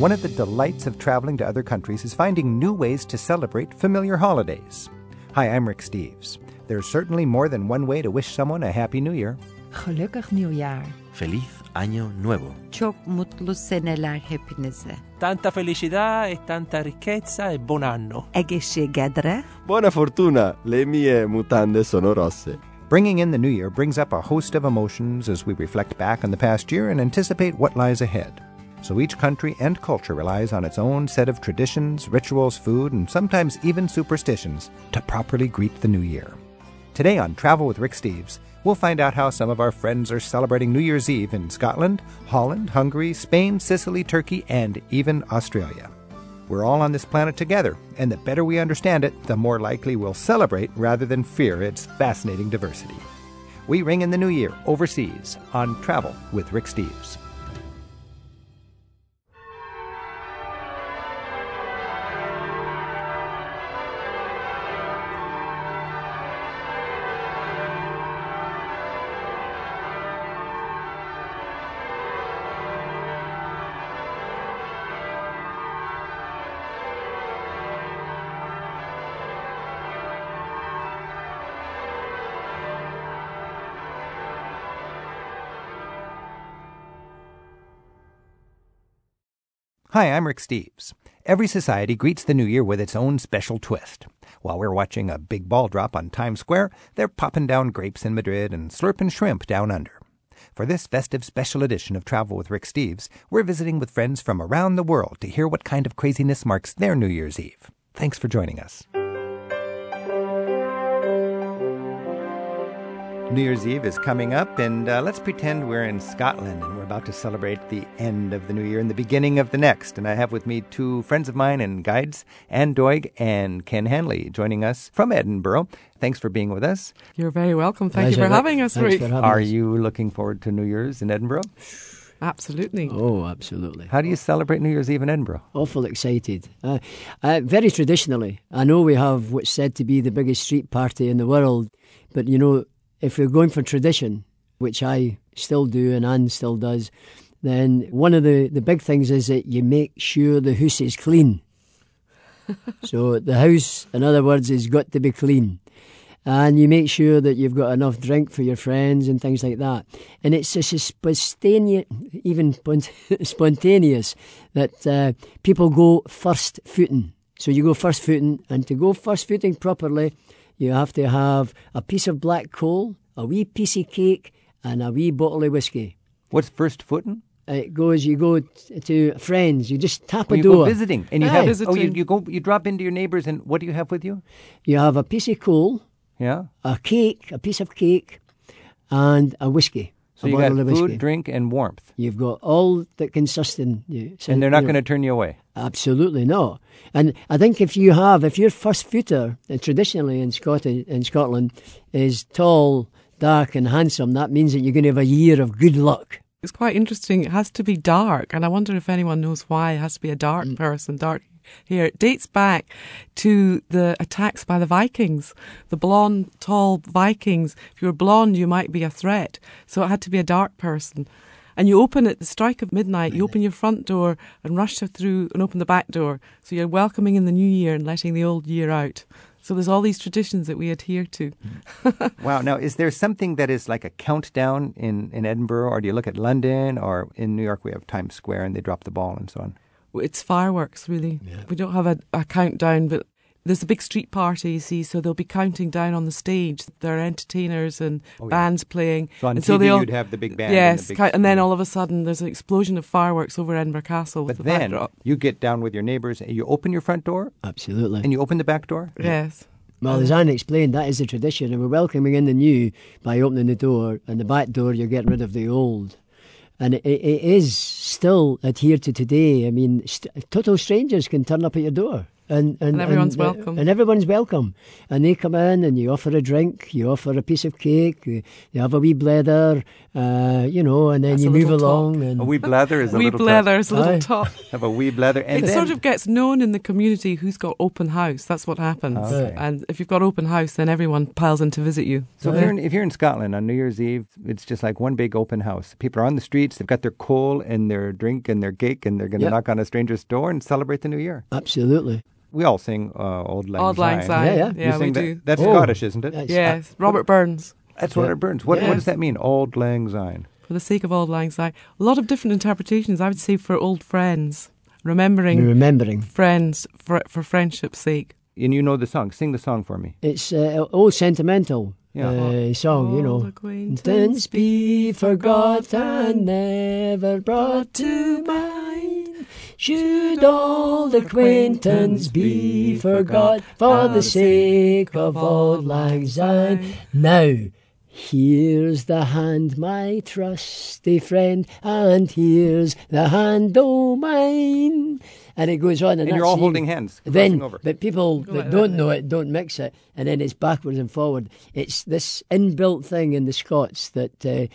one of the delights of traveling to other countries is finding new ways to celebrate familiar holidays. Hi, I'm Rick Steves. There's certainly more than one way to wish someone a Happy New Year. Gelukkig nieuwjaar. Feliz Año Nuevo. Çok mutlu seneler hepinize. Tanta felicità e tanta ricchezza e buon anno. Egészségedre. Buona fortuna, le mie mutande sono rosse. Bringing in the new year brings up a host of emotions as we reflect back on the past year and anticipate what lies ahead. So each country and culture relies on its own set of traditions, rituals, food, and sometimes even superstitions to properly greet the new year. Today on Travel with Rick Steves, we'll find out how some of our friends are celebrating New Year's Eve in Scotland, Holland, Hungary, Spain, Sicily, Turkey, and even Australia. We're all on this planet together, and the better we understand it, the more likely we'll celebrate rather than fear its fascinating diversity. We ring in the new year overseas on Travel with Rick Steves. Hi, I'm Rick Steves. Every society greets the new year with its own special twist. While we're watching a big ball drop on Times Square, they're popping down grapes in Madrid and slurping shrimp down under. For this festive special edition of Travel with Rick Steves, we're visiting with friends from around the world to hear what kind of craziness marks their New Year's Eve. Thanks for joining us. New Year's Eve is coming up, and uh, let's pretend we're in Scotland and we're about to celebrate the end of the new year and the beginning of the next. And I have with me two friends of mine and guides, Anne Doig and Ken Hanley, joining us from Edinburgh. Thanks for being with us. You're very welcome. Thank Pleasure. you for having us, Thanks Rick. Are us. you looking forward to New Year's in Edinburgh? Absolutely. Oh, absolutely. How do you celebrate New Year's Eve in Edinburgh? Awful excited. Uh, uh, very traditionally. I know we have what's said to be the biggest street party in the world, but you know, if you're going for tradition, which I still do and Anne still does, then one of the, the big things is that you make sure the house is clean. so the house, in other words, has got to be clean. And you make sure that you've got enough drink for your friends and things like that. And it's just spontaneous, even spontaneous, that uh, people go first footing. So you go first footing, and to go first footing properly, you have to have a piece of black coal, a wee piece of cake, and a wee bottle of whiskey. What's first footing? Uh, it goes, you go t- to friends, you just tap Oh, a you door. go visiting, and you Aye. have oh, you, Visiting. you go you drop into your neighbors, and what do you have with you? You have a piece of coal, Yeah, a cake, a piece of cake, and a whiskey. so a you got food, drink, and warmth. You've got all that can sustain you. So, and they're not you know, going to turn you away. Absolutely not. And I think if you have, if your first footer, uh, traditionally in Scotland, in Scotland, is tall, dark, and handsome, that means that you're going to have a year of good luck. It's quite interesting. It has to be dark, and I wonder if anyone knows why it has to be a dark Mm. person, dark hair. It dates back to the attacks by the Vikings, the blonde, tall Vikings. If you were blonde, you might be a threat. So it had to be a dark person. And you open at the strike of midnight, you open your front door and rush through and open the back door. So you're welcoming in the new year and letting the old year out. So there's all these traditions that we adhere to. Wow. Now, is there something that is like a countdown in, in Edinburgh, or do you look at London, or in New York we have Times Square and they drop the ball and so on? It's fireworks, really. We don't have a, a countdown, but there's a big street party, you see, so they'll be counting down on the stage. There are entertainers and Oh, yeah. bands playing. So on and TV so they all, you'd have the big band. yes, and, the big, cou- and then all of a sudden there's an explosion of fireworks over Edinburgh Castle with But the then backdrop. you get down with your neighbors, and you open your front door, Absolutely. and you open the back door. Yes. Well, as Anne explained, that is the tradition, and we're welcoming in the new by opening the door, and the back door, you're getting rid of the old. And it, it is still adhered to today. I mean, st- total strangers can turn up at your door and and, And everyone's uh, welcome. and everyone's welcome. And they come in, and you offer a drink, you offer a piece of cake, you, you have a wee blether, uh, you know, and then That's you move little along. And A wee blather is a Wee little Blether's a little Aye. top. Have a wee blather. And it then, sort of gets known in the community who's got open house. That's what happens. Okay. And if you've got open house, then everyone piles in to visit you. So if you're, in, if you're in Scotland on New Year's Eve, it's just like one big open house. People are on the streets, they've got their coal and their drink and their cake, and they're going to Yep. knock on a stranger's door and celebrate the new year. absolutely. We all sing uh, Auld Lang Auld Lang Syne. Syne. Yeah, yeah. You Yeah, we sing that- do. That's Oh. Scottish, isn't it? That's- Yes, Robert Burns. That's what Yeah. it burns. What, Yeah. what does that mean? Auld Lang Syne. For the sake of Auld Lang Syne. A lot of different interpretations. I would say for old friends, remembering remembering. friends for, for friendship's sake. And you know the song. Sing the song for me. It's uh, old sentimental Yeah. uh, song, you Old know. acquaintance Acquaintance be forgot and never brought to mind. Should old acquaintance be forgot for the sake of auld lang syne? Now, here's the hand, my trusty friend, and here's the hand, o' mine. And it goes on, and, And you're all you. holding hands. Then, crossing over. but people that like don't know it don't mix it, and then it's backwards and forward. It's this inbuilt thing in the Scots that, uh,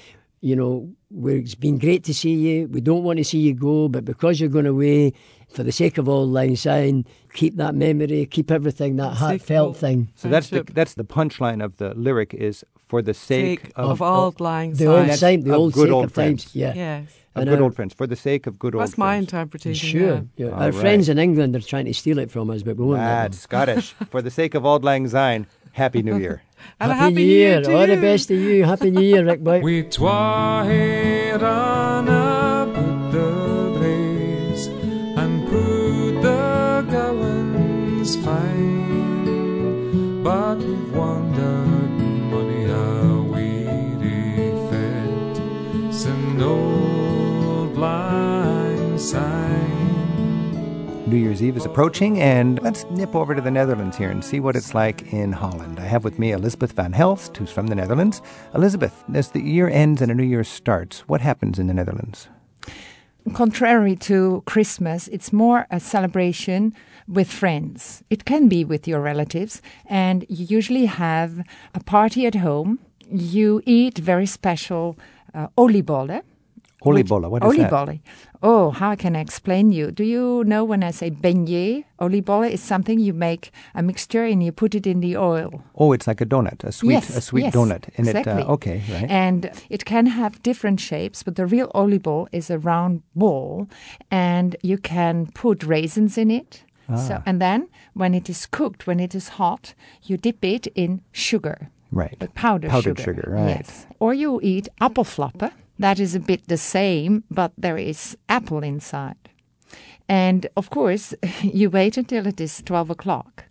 you know, where it's been great to see you. We don't want to see you go, but because you're going away, for the sake of Auld Lang Syne, keep that memory, keep everything, that sake of heartfelt old- thing. So that's the, that's the punchline of the lyric is for the sake, Sake of, of, Auld Lang The old Syne. time, the old good sake old of times. friends. Yeah. Yes. of And good our- old friends. For the sake of good old friends. That's my interpretation. Sure. yeah. Yeah. Our right. friends in England are trying to steal it from us, but we won't. let Mad. Scottish. for the sake of Auld Lang Syne, Happy New Year. And a Happy, New year, Year. to All the best to you. Happy New Year, Rick Boy. We twa run up the blaze and put the gowans fine, but we've New Year's Eve is approaching, and let's nip over to the Netherlands here and see what it's like in Holland. I have with me Elizabeth van Helst, who's from the Netherlands. Elizabeth, as the year ends and a new year starts, what happens in the Netherlands? Contrary to Christmas, it's more a celebration with friends. It can be with your relatives, and you usually have a party at home. You eat very special uh, oliebollen. Oliebollen, what is that? oliebollen. Oh, how can I explain you? Do you know when I say beignet? Oliebollen is something you make a mixture and you put it in the oil. Oh, it's like a donut, a sweet, yes, a sweet yes, donut. And exactly. it, uh, okay, right. And it can have different shapes, but the real oliebollen is a round ball, and you can put raisins in it. Ah. So, and then when it is cooked, when it is hot, you dip it in sugar, right. but powdered, Powdered sugar. sugar, right. Yes. Or you eat apple appelflappen. That is a bit the same, but there is apple inside. And of course, you wait until it is 12 o'clock.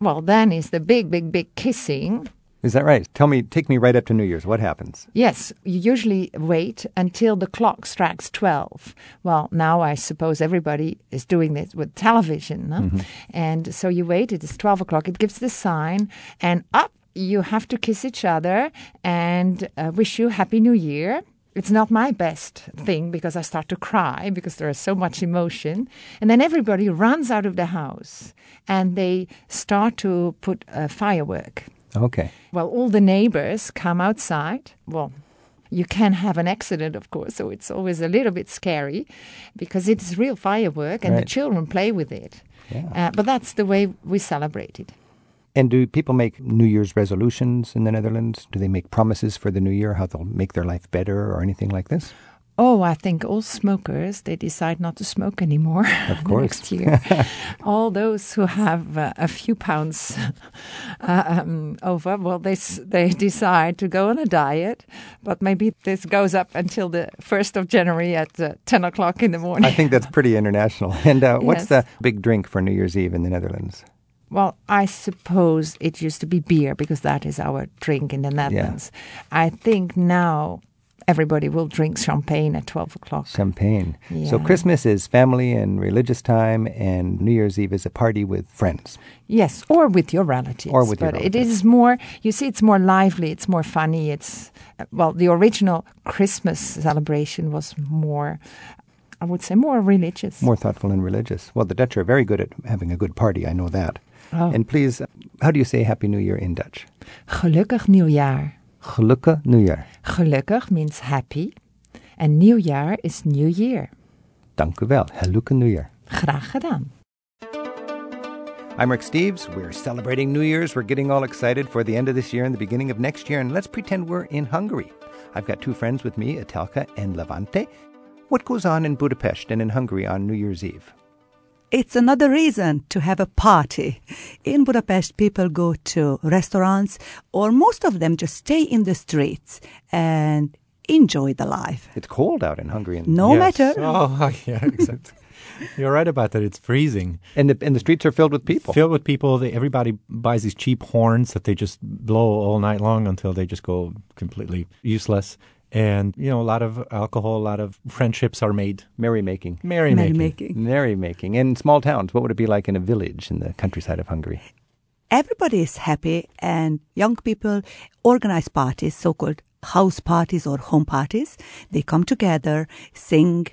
Well, then is the big, big, big kissing. Is that right? Tell me, take me right up to New Year's. What happens? Yes, you usually wait until the clock strikes 12. Well, now I suppose everybody is doing this with television. no? And so you wait, it is 12 o'clock, it gives the sign, and up you have to kiss each other and uh, wish you Happy New Year. It's not my best thing because I start to cry because there is so much emotion. And then everybody runs out of the house and they start to put a firework. Okay. Well, all the neighbors come outside. Well, you can have an accident, of course, so it's always a little bit scary because it is real firework and Right. the children play with it. Yeah. Uh, but that's the way we celebrate it. And do people make New Year's resolutions in the Netherlands? Do they make promises for the new year, how they'll make their life better or anything like this? Oh, I think all smokers they decide not to smoke anymore Of course. next year. all those who have uh, a few pounds um, over, well, they they decide to go on a diet, but maybe this goes up until the first of January at uh, ten o'clock in the morning. I think that's pretty international. And uh, what's Yes. the big drink for New Year's Eve in the Netherlands? Well, I suppose it used to be beer because that is our drink in the Netherlands. I think now everybody will drink champagne at 12 o'clock. Champagne. So Christmas is family and religious time, and New Year's Eve is a party with friends. Yes, or with your relatives. Or with your but it relatives. is more, you see, it's more lively, it's more funny. It's, uh, well, the original Christmas celebration was more I would say more religious. More thoughtful and religious. Well, the Dutch are very good at having a good party. I know that. Oh. And please, how do you say Happy New Year in Dutch? Gelukkig nieuwjaar. Gelukkig Nieuwjaar. Gelukkig means happy, and nieuwjaar is new year. Dank u wel. Gelukkig Nieuwjaar. Graag gedaan. I'm Rick Steves. We're celebrating New Year's. We're getting all excited for the end of this year and the beginning of next year. And let's pretend we're in Hungary. I've got two friends with me, Etelka and Levente. What goes on in Budapest and in Hungary on New Year's Eve? It's another reason to have a party. In Budapest, people go to restaurants, or most of them just stay in the streets and enjoy the life. It's cold out in Hungary. And, No Yes. matter. Oh, yeah, exactly. You're right about that. It's freezing. and, the, and the streets are filled with people. Filled with people. They, everybody buys these cheap horns that they just blow all night long until they just go completely useless. And, you know, a lot of alcohol, a lot of friendships are made. Merrymaking. Merrymaking. Merrymaking. Merrymaking. In small towns, what would it be like in a village in the countryside of Hungary? Everybody is happy, and young people organize parties, so called house parties or home parties. They come together, sing,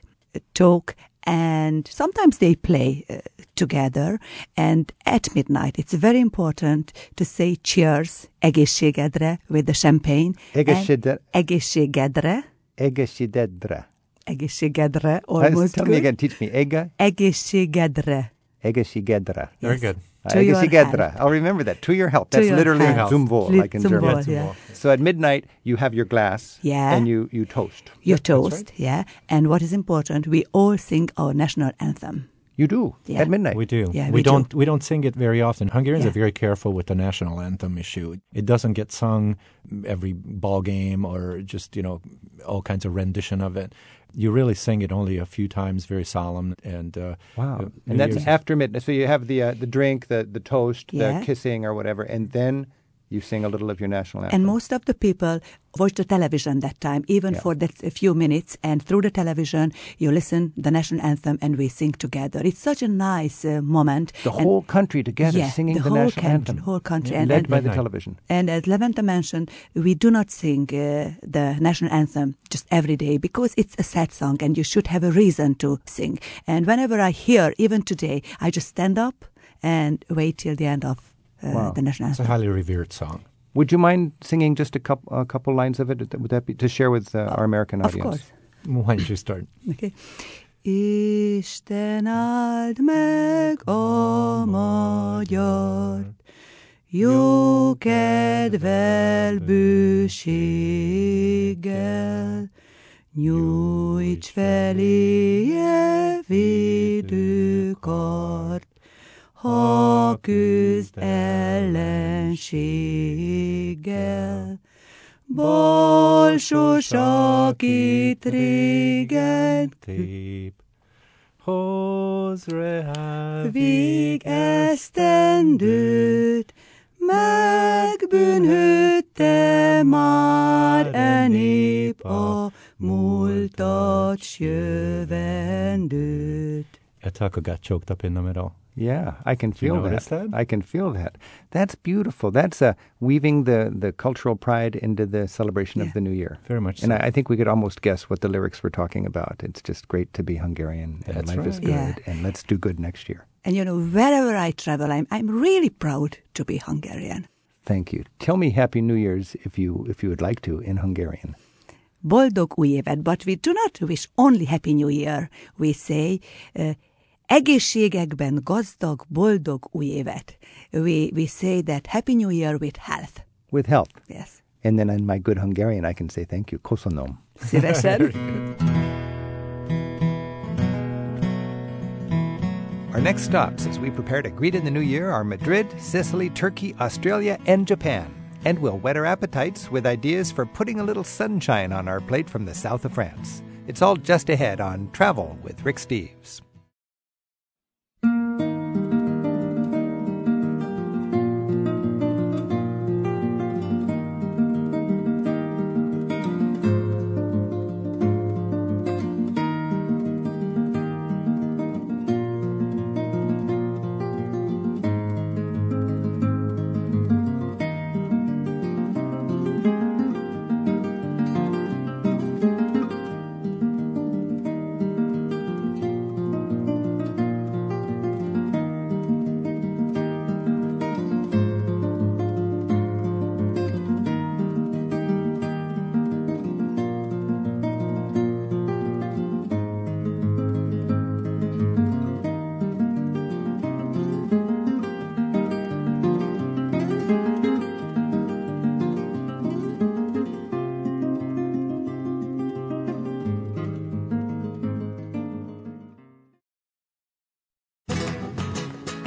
talk, and sometimes they play uh, together. And at midnight, it's very important to say cheers, egészségedre, with the champagne. and Egészségedre. Egészségedre. Egészségedre. Egészségedre. Almost Tell me again. Teach me. Ega. Egészségedre. Egészségedre. Very good. To your I'll remember that. To your health. To That's your literally health. zum Wohl, Li- like in zum German. Wohl, yeah. So at midnight, you have your glass. Yeah. And you, you toast. You toast, yeah. And what is important, we all sing our national anthem. You do Yeah. at midnight. We do. Yeah, we, we do. don't. We don't sing it very often. Hungarians Yeah. are very careful with the national anthem issue. It doesn't get sung every ball game or just you know all kinds of rendition of it. You really sing it only a few times, very solemn and uh, Wow. uh, and that's Year's- after midnight. So you have the uh, the drink, the the toast, Yeah. the kissing or whatever, and then you sing a little of your national anthem. And most of the people watch the television that time, even Yeah. for that a few minutes. And through the television, you listen the national anthem and we sing together. It's such a nice uh, moment. the And- whole country together Yeah, singing the the, whole national country- anthem. whole country. Yeah, And- led and- by the television. And as Levente mentioned, we do not sing uh, the national anthem just every day because it's a sad song and you should have a reason to sing. And whenever I hear, even today, I just stand up and wait till the end of uh, Wow. the national It's a highly revered song. Would you mind singing just a couple a couple lines of it? Would that be to share with uh, our American audience? Of audience? course. Why don't you start? Okay. Isten áld meg a magyar, jó kedvel bőséggel, nyújts feléje védőkart, ha küzd ellenséggel. Balsos, akit régen Tép, hoz reál végeztendőt, megbűnhődte már e nép a múltat s jövendőt. Ataka got choked up in the middle. Yeah, I can feel notice that? I can feel that. That's beautiful. That's uh, weaving the, the cultural pride into the celebration of the new year. Very much And so. I, I think we could almost guess what the lyrics were talking about. It's just great to be Hungarian, and That's life is good, Yeah. and let's do good next year. And you know, wherever I travel, I'm, I'm really proud to be Hungarian. Thank you. Tell me Happy New Year's if you if you would like to in Hungarian. Boldog új évet, but we do not wish only Happy New Year. We say, uh, egészségekben gazdag, boldog új évet. We, we say that Happy New Year with health. With health. Yes. And then in my good Hungarian, I can say thank you. Kosonom. Szívesen. Our next stops as we prepare to greet in the new year are Madrid, Sicily, Turkey, Australia, and Japan. And we'll whet our appetites with ideas for putting a little sunshine on our plate from the south of France. It's all just ahead on Travel with Rick Steves.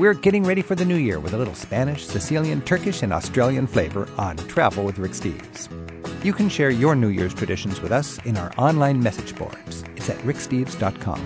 We're getting ready for the new year with a little Spanish, Sicilian, Turkish, and Australian flavor on Travel with Rick Steves. You can share your New Year's traditions with us in our online message boards. It's at ricksteves.com.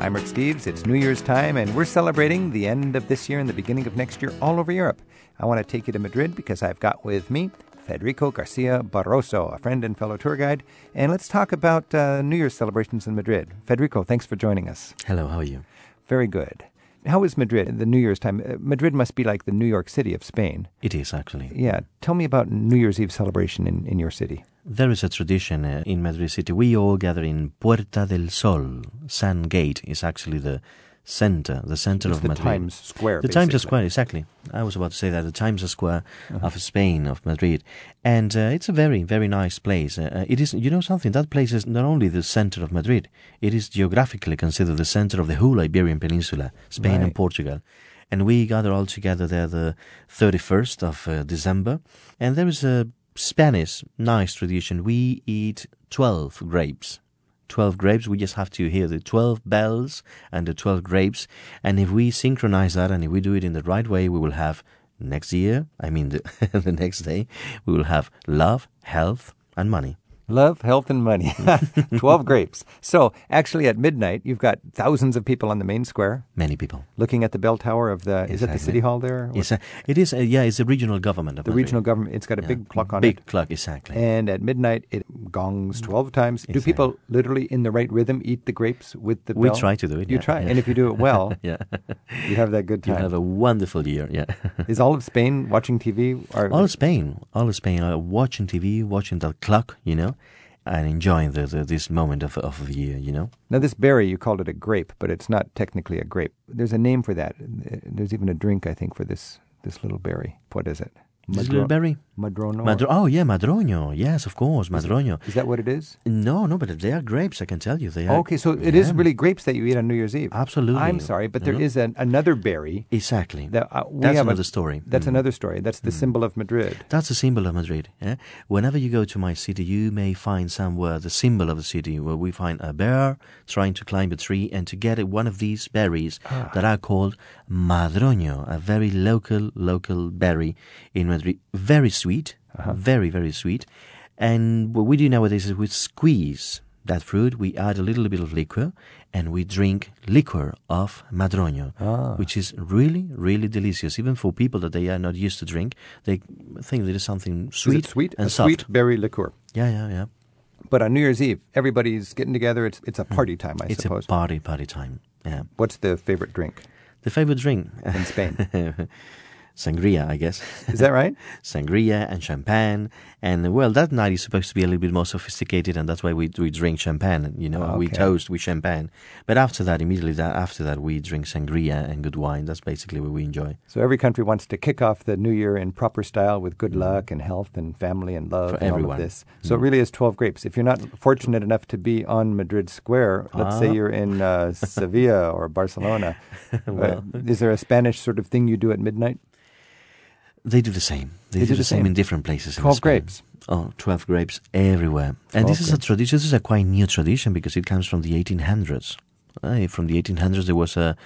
I'm Rick Steves. It's New Year's time, and we're celebrating the end of this year and the beginning of next year all over Europe. I want to take you to Madrid because I've got with me Federico Garcia Barroso, a friend and fellow tour guide, and let's talk about uh, New Year's celebrations in Madrid. Federico, thanks for joining us. Hello, how are you? Very good. How is Madrid, the New Year's time? Uh, Madrid must be like the New York City of Spain. It is actually. Yeah. Tell me about New Year's Eve celebration in, in your city. There is a tradition uh, in Madrid City. We all gather in Puerta del Sol. Sun Gate is actually the center, the center It's of the Madrid. Times Square, The Times basically. Square, exactly. I was about to say that the Times Square Uh-huh. of Spain, of Madrid, and uh, it's a very, very nice place. Uh, uh, it is, you know, something. That place is not only the center of Madrid; it is geographically considered the center of the whole Iberian Peninsula, Spain Right. and Portugal. And we gather all together there the 31st of uh, December, and there is a Spanish nice tradition. We eat 12 grapes. 12 grapes, we just have to hear the 12 bells and the 12 grapes. And if we synchronize that and if we do it in the right way, we will have next year, I mean the, the next day, we will have love, health, and money. Love, health, and money. 12 grapes. So, actually, at midnight, you've got thousands of people on the main square Many people. looking at the bell tower of the. Is it the city hall there? It's a, it is, a, yeah, it's the regional government of the Madrid. regional government. It's got a Yeah. big clock on Big it. Big clock, exactly. And at midnight, it gongs 12 times. Do people literally in the right rhythm eat the grapes with the we bell? try to do it. You yeah, try. yeah. And if you do it well, yeah. you have that good time. You have a wonderful year, yeah. Is all of Spain watching TV? Or, all of Spain, all of Spain are watching TV, watching the clock, you know, and enjoying the, the this moment of of the year, you know. Now, this berry, you called it a grape, but it's not technically a grape. There's a name for that. There's even a drink, I think, for this this little berry. What is it? Little berry? Madroño. Madro- oh yeah, madroño. Yes, of course, madroño. Is that what it is? No, no, but they are grapes. I can tell you, they are. Okay, so it is Yeah. really grapes that you eat on New Year's Eve. Absolutely. I'm sorry, but there Mhm. is an, another berry. exactly. That, uh, we That's have a- another story. That's Mm. another story. That's the symbol of Madrid. That's the symbol of Madrid. Yeah? Whenever you go to my city, you may find somewhere the symbol of the city where we find a bear trying to climb a tree and to get one of these berries Ah. that are called madroño, a very local, local berry in Very sweet, Uh-huh. very, very sweet. And what we do nowadays is we squeeze that fruit, we add a little bit of liquor, and we drink liquor of madroño, Ah. which is really, really delicious. Even for people that they are not used to drink, they think that it's something Is sweet, it sweet? and a soft. sweet berry liqueur. Yeah, yeah, yeah. But on New Year's Eve, everybody's getting together. It's it's a party time, I it's suppose. It's a party, party time. Yeah. What's the favorite drink? The favorite drink In Spain. sangria, I guess. Is that right? sangria and champagne, and well, that night is supposed to be a little bit more sophisticated, and that's why we we drink champagne. You know, and we toast with champagne. But after that, immediately that after that, we drink sangria and good wine. That's basically what we enjoy. So every country wants to kick off the new year in proper style with good luck and health and family and love For and all of this. So it really is 12 grapes. If you're not fortunate enough to be on Madrid Square, let's say Ah. you're in uh, Sevilla or Barcelona, Well. uh, is there a Spanish sort of thing you do at midnight? They do the same. They, do, the same. in different places. 12 Spain. grapes. Oh, 12 grapes everywhere. and this is a tradition, this is a quite new tradition because it comes from the 1800s. Uh, from the 1800s, there was a,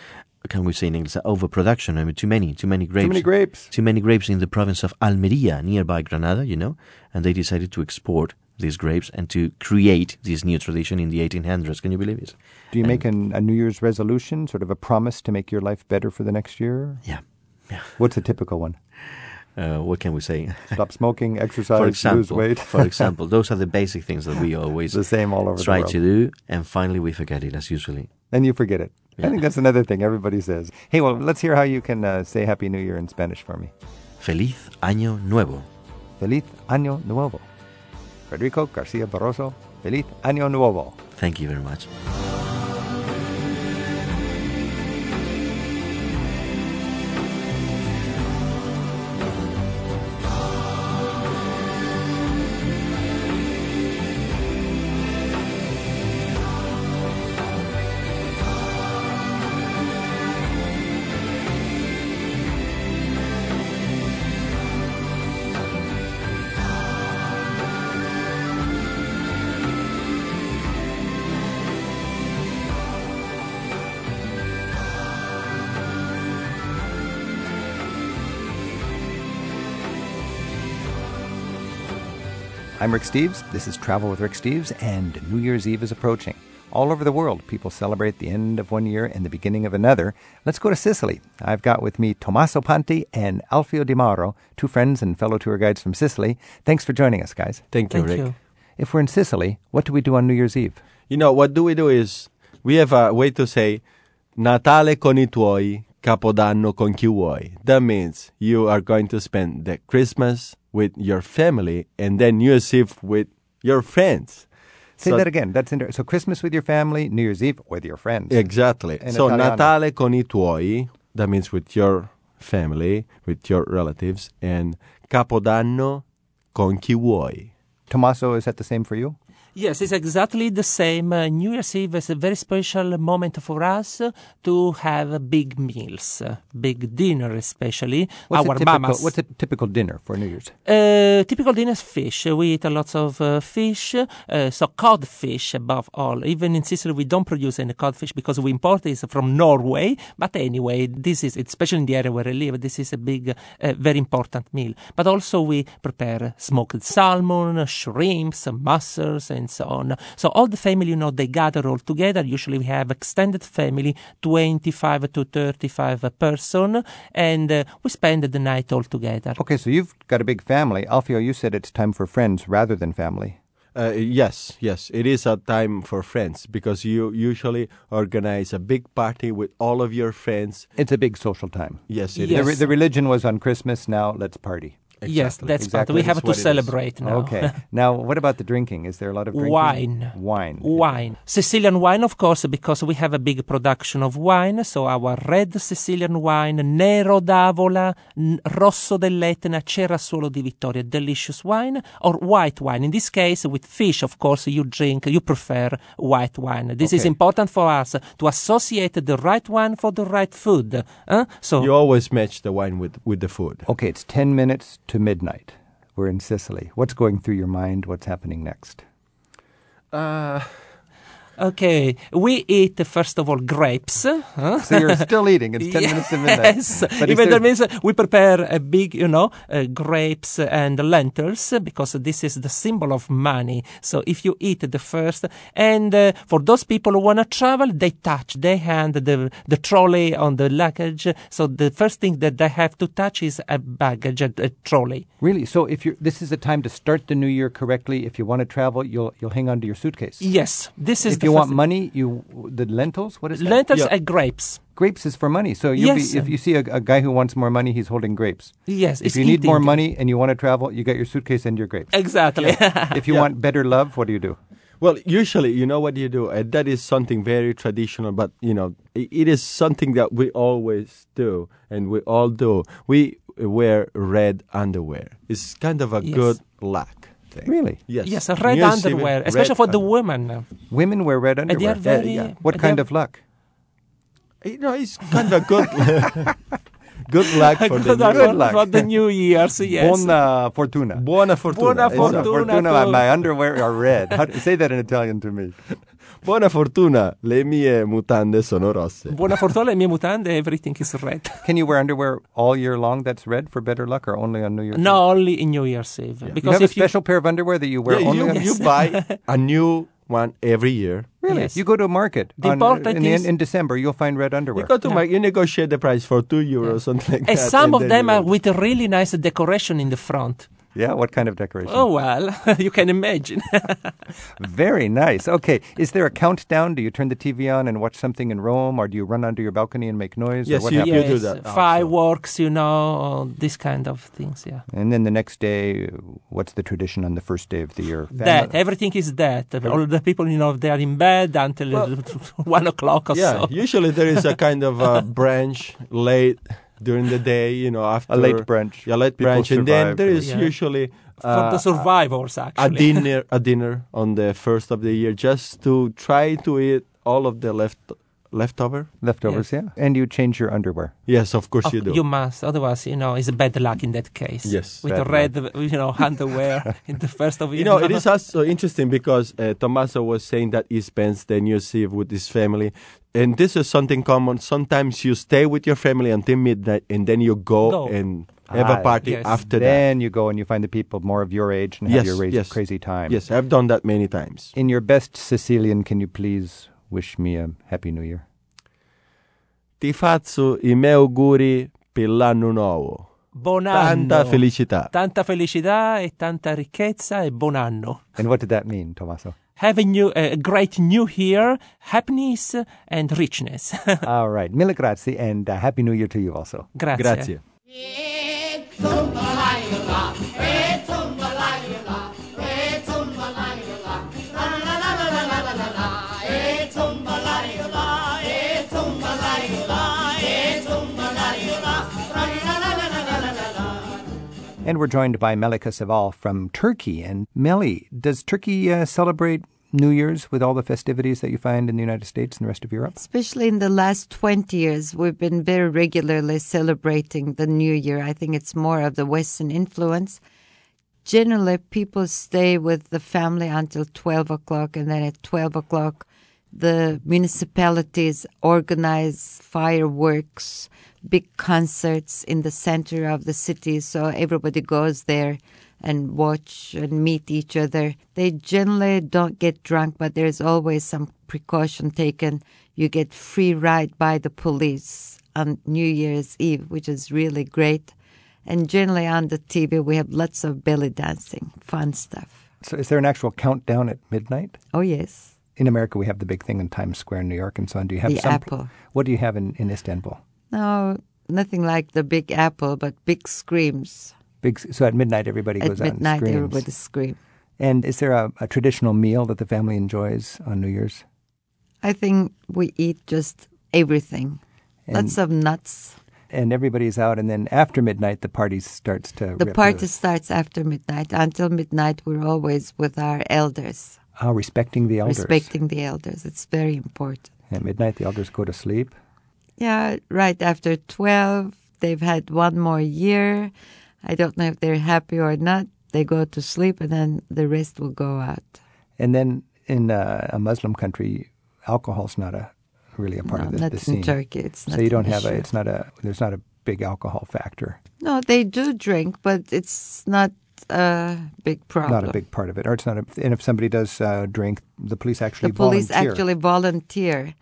can we say in English, overproduction. I mean, too many, too many grapes. Too many grapes. Too many grapes in the province of Almeria, nearby Granada, you know, and they decided to export these grapes and to create this new tradition in the 1800s. Can you believe it? Do you make an, a New Year's resolution, sort of a promise to make your life better for the next year? Yeah. Yeah. What's a typical one? Uh, what can we say? Stop smoking, exercise, for lose weight. for example, those are the basic things that we always the same all over try to do, and finally we forget it as usually. And you forget it. I think that's another thing everybody says. Hey, well, let's hear how you can uh, say Happy New Year in Spanish for me. Feliz Año Nuevo. Feliz Año Nuevo. Federico Garcia Barroso, Feliz Año Nuevo. Thank you very much. I'm Rick Steves. This is Travel with Rick Steves, and New Year's Eve is approaching. All over the world, people celebrate the end of one year and the beginning of another. Let's go to Sicily. I've got with me Tommaso Panti and Alfio Di Mauro, two friends and fellow tour guides from Sicily. Thanks for joining us, guys. Thank you, Thank Rick. you. If we're in Sicily, what do we do on New Year's Eve? You know, what do we do is we have a way to say Natale con i tuoi, Capodanno con chi vuoi. That means you are going to spend the Christmas with your family and then New Year's Eve with your friends. Say So- that again. That's inter- so Christmas with your family, New Year's Eve with your friends. Exactly. In so Italiano. Natale con i tuoi, that means with your family, with your relatives, and Capodanno con chi vuoi. Tommaso, is that the same for you? Yes, it's exactly the same. Uh, New Year's Eve is a very special moment for us uh, to have big meals, uh, big dinner especially. What's Our a typical, mamas. What's a typical dinner for New Year's? Uh, typical dinner is fish. We eat a lot of uh, fish, uh, so codfish above all. Even in Sicily, we don't produce any codfish because we import it from Norway. But anyway, this is, especially in the area where I live, this is a big, uh, very important meal. But also we prepare smoked salmon, shrimps, mussels, and so on. So all the family, you know, they gather all together. Usually we have extended family, 25 to 35 person, and uh, we spend the night all together. Okay, so you've got a big family. Alfio, you said it's time for friends rather than family. Uh, yes, yes, it is a time for friends because you usually organize a big party with all of your friends. It's a big social time. Yes, it is. The, Yes. re- the religion was on Christmas. Now let's party. Yes, that's Exactly. part. We That's have to what it is. celebrate now. Okay. now, what about the drinking? Is there a lot of drinking? Wine. Wine. Wine. Sicilian wine, of course, because we have a big production of wine. So our red Sicilian wine, Nero d'Avola, N- Rosso dell'Etna, Cerasuolo di Vittoria, delicious wine, or white wine. In this case, with fish, of course, you drink, you prefer white wine. This is important for us to associate the right wine for the right food. Huh? So You always match the wine with, with the food. Okay, it's 10 minutes to midnight. We're in Sicily. What's going through your mind? What's happening next? Uh, Okay, we eat first of all grapes. Huh? So you're still eating. It's 10 minutes to midnight. Yes, But even there- that means we prepare a big, you know, uh, grapes and lentils because this is the symbol of money. So if you eat the first, and uh, for those people who want to travel, they touch, they hand the the trolley on the luggage. So the first thing that they have to touch is a baggage, a, a trolley. Really? So if you're, this is the time to start the new year correctly. If you want to travel, you'll you'll hang on to your suitcase. Yes, this is if the you want money, you the lentils. What is that? lentils Yeah. and grapes. grapes is for money. So Yes. be, if you see a, a guy who wants more money, he's holding grapes. Yes, If it's you need more money and you want to travel, you got your suitcase and your grapes. exactly. If you Yeah. want better love, what do you do? Well, usually, you know what you do, and that is something very traditional, but you know, i- it is something that we always do, and we all do. We wear red underwear. It's kind of a Yes. good luck thing. Really? Yes. yes, red New Year's Eve, underwear, red especially for the women. Women wear red And they underwear. are very. yeah. What they kind are of luck? You know, it's kind of good, good luck for the Good new luck for, luck. for the New Year's, yes. Buona fortuna. Buona fortuna. Buona Esatto. fortuna. fortuna. My underwear are red. How, say that in Italian to me. Buona fortuna. Le mie mutande sono rosse. Buona fortuna, le mie mutande, everything is red. Can you wear underwear all year long that's red for better luck, or only on New Year's? No, only in New Year's Eve. Eve? Because you have a if special pair of underwear that you wear Yeah, only. you, on you buy a new one every year. really? Yes. You go to a market The on- important in, the- is- in December. You'll find red underwear. You go to Yeah. my, you negotiate the price for two euros, something like that. and that. some of them you- are with a really nice decoration in the front. Yeah. What kind of decoration? Oh well, you can imagine. Very nice. Okay. Is there a countdown? Do you turn the TV on and watch something in Rome, or do you run under your balcony and make noise? or Yes, what you- happens? you do yes, that also. fireworks, you know, this kind of things. Yeah, And then the next day, what's the tradition on the first day of the year? that everything is that. All the people, you know, they are in bed until uh, one o'clock or Yeah, so. usually there is a kind of a branch late during the day, you know, after A late brunch. Yeah, late People brunch, and then there is Yeah. usually For uh, the survivors, actually a dinner, a dinner on the first of the year, just to try to eat all of the left leftover. Leftovers, yeah. And you change your underwear. Yes, of course Of- you do. You must, otherwise, you know, it's bad luck in that case. Yes, with bad the red, you know, underwear in the first of You you know, it is also interesting because uh, Tommaso was saying that he spends the New Year's Eve with his family. And this is something common. Sometimes you stay with your family until midnight and then you go, Go. and have Ah, a party yes. after that. then you go and you find the people more of your age and have Yes, your raised yes. crazy time. Yes, I've done that many times. In your best Sicilian, can you please wish me a happy new year? Ti faccio i miei auguri per l'anno nuovo. Buon anno. Tanta felicità. Tanta felicità e tanta ricchezza e buon anno. And what did that mean, Tommaso? Have a, new, a great new year, happiness and richness. All right. Mille grazie and uh, happy new year to you also. Grazie. Grazie. And we're joined by Melika Seval from Turkey. And Meli, does Turkey uh, celebrate New Year's with all the festivities that you find in the United States and the rest of Europe? Especially in the last 20 years, we've been very regularly celebrating the New Year. I think it's more of the Western influence. Generally, people stay with the family until 12 o'clock, and then at 12 o'clock, the municipalities organize fireworks, big concerts in the center of the city, so everybody goes there and watch and meet each other. They generally don't get drunk, but there's always some precaution taken. You get free ride by the police on New Year's Eve, which is really great. And generally on the TV, we have lots of belly dancing, fun stuff. So, is there an actual countdown at midnight? Oh, yes. In America, we have the big thing in Times Square in New York and so on. Do you have The some? apple. What do you have in, in Istanbul? No, nothing like the big apple, but big screams. Big. So at midnight, everybody At goes out midnight, and screams. everybody screams. And is there a, a traditional meal that the family enjoys on New Year's? I think we eat just everything. Lots of nuts. And everybody's out, and then after midnight, the party starts to. The rip party starts after midnight. Until midnight, we're always with our elders, Oh, respecting the elders. respecting the elders. It's very important. At midnight, the elders go to sleep. Yeah, right after 12, they've had one more year. I don't know if they're happy or not. They go to sleep, and then the rest will go out. And then in uh, a Muslim country, alcohol's not a really a part No, of the, not the in scene. Turkey. It's so you don't have a. It's not a. There's not a big alcohol factor. No, they do drink, but it's not a big problem. Not a big part of it. Or it's not. A, and if somebody does uh, drink, the police actually the police volunteer. actually volunteer.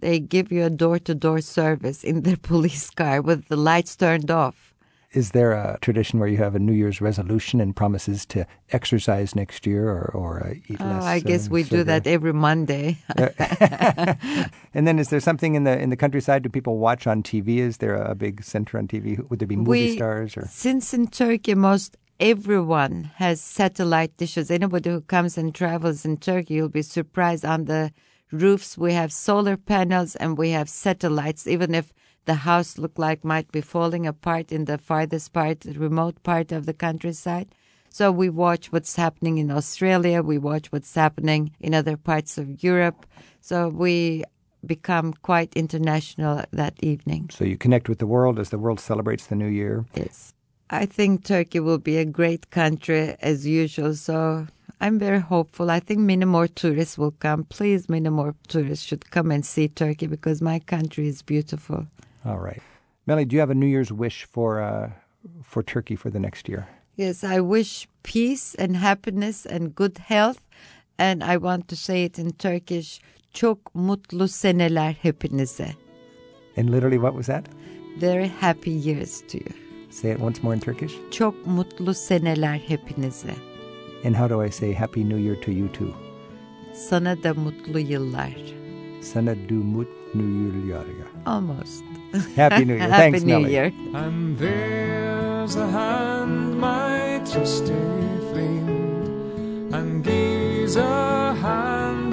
They give you a door-to-door service in their police car with the lights turned off. Is there a tradition where you have a New Year's resolution and promises to exercise next year or, or uh, eat Oh, less? I guess uh, we do that every Monday. and then, is there something in the in the countryside? Do people watch on TV? Is there a big center on TV? Would there be movie we, stars or? Since in Turkey, most everyone has satellite dishes. Anybody who comes and travels in Turkey, you'll be surprised. On the roofs, we have solar panels and we have satellites. Even if the house look like might be falling apart in the farthest part, the remote part of the countryside. So we watch what's happening in Australia. We watch what's happening in other parts of Europe. So we become quite international that evening. So you connect with the world as the world celebrates the new year. Yes. I think Turkey will be a great country as usual. So I'm very hopeful. I think many more tourists will come. Please, many more tourists should come and see Turkey because my country is beautiful. All right, Melly, do you have a New Year's wish for uh, for Turkey for the next year? Yes, I wish peace and happiness and good health. And I want to say it in Turkish. Çok mutlu seneler hepinize. And literally, what was that? Very happy years to you. Say it once more in Turkish. Çok mutlu seneler hepinize. And how do I say Happy New Year to you too? Sana da mutlu yıllar. Sana du mut New Year. Almost. Happy New Year. Happy Thanks, New Melly. Year. And there's a hand, my trusty friend, and gives a hand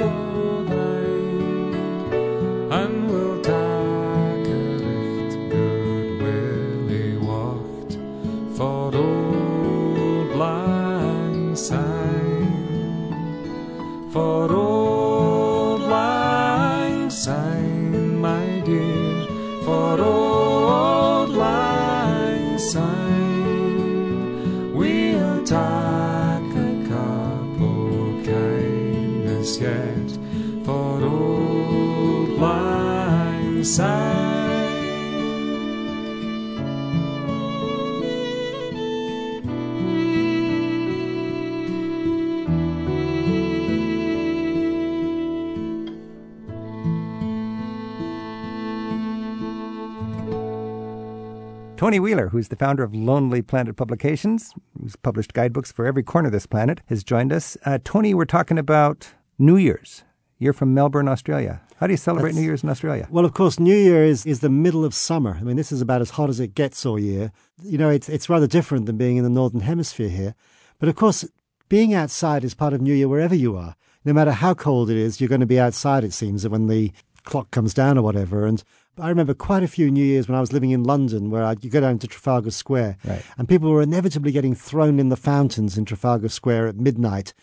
Tony Wheeler, who's the founder of Lonely Planet Publications, who's published guidebooks for every corner of this planet, has joined us. Uh, Tony, we're talking about New Year's. You're from Melbourne, Australia. How do you celebrate That's- New Year's in Australia? Well, of course, New Year is, is the middle of summer. I mean, this is about as hot as it gets all year. You know, it's, it's rather different than being in the Northern Hemisphere here. But of course, being outside is part of New Year wherever you are. No matter how cold it is, you're going to be outside, it seems, when the clock comes down or whatever. And I remember quite a few New Years when I was living in London where I'd, you go down to Trafalgar Square Right. and people were inevitably getting thrown in the fountains in Trafalgar Square at midnight.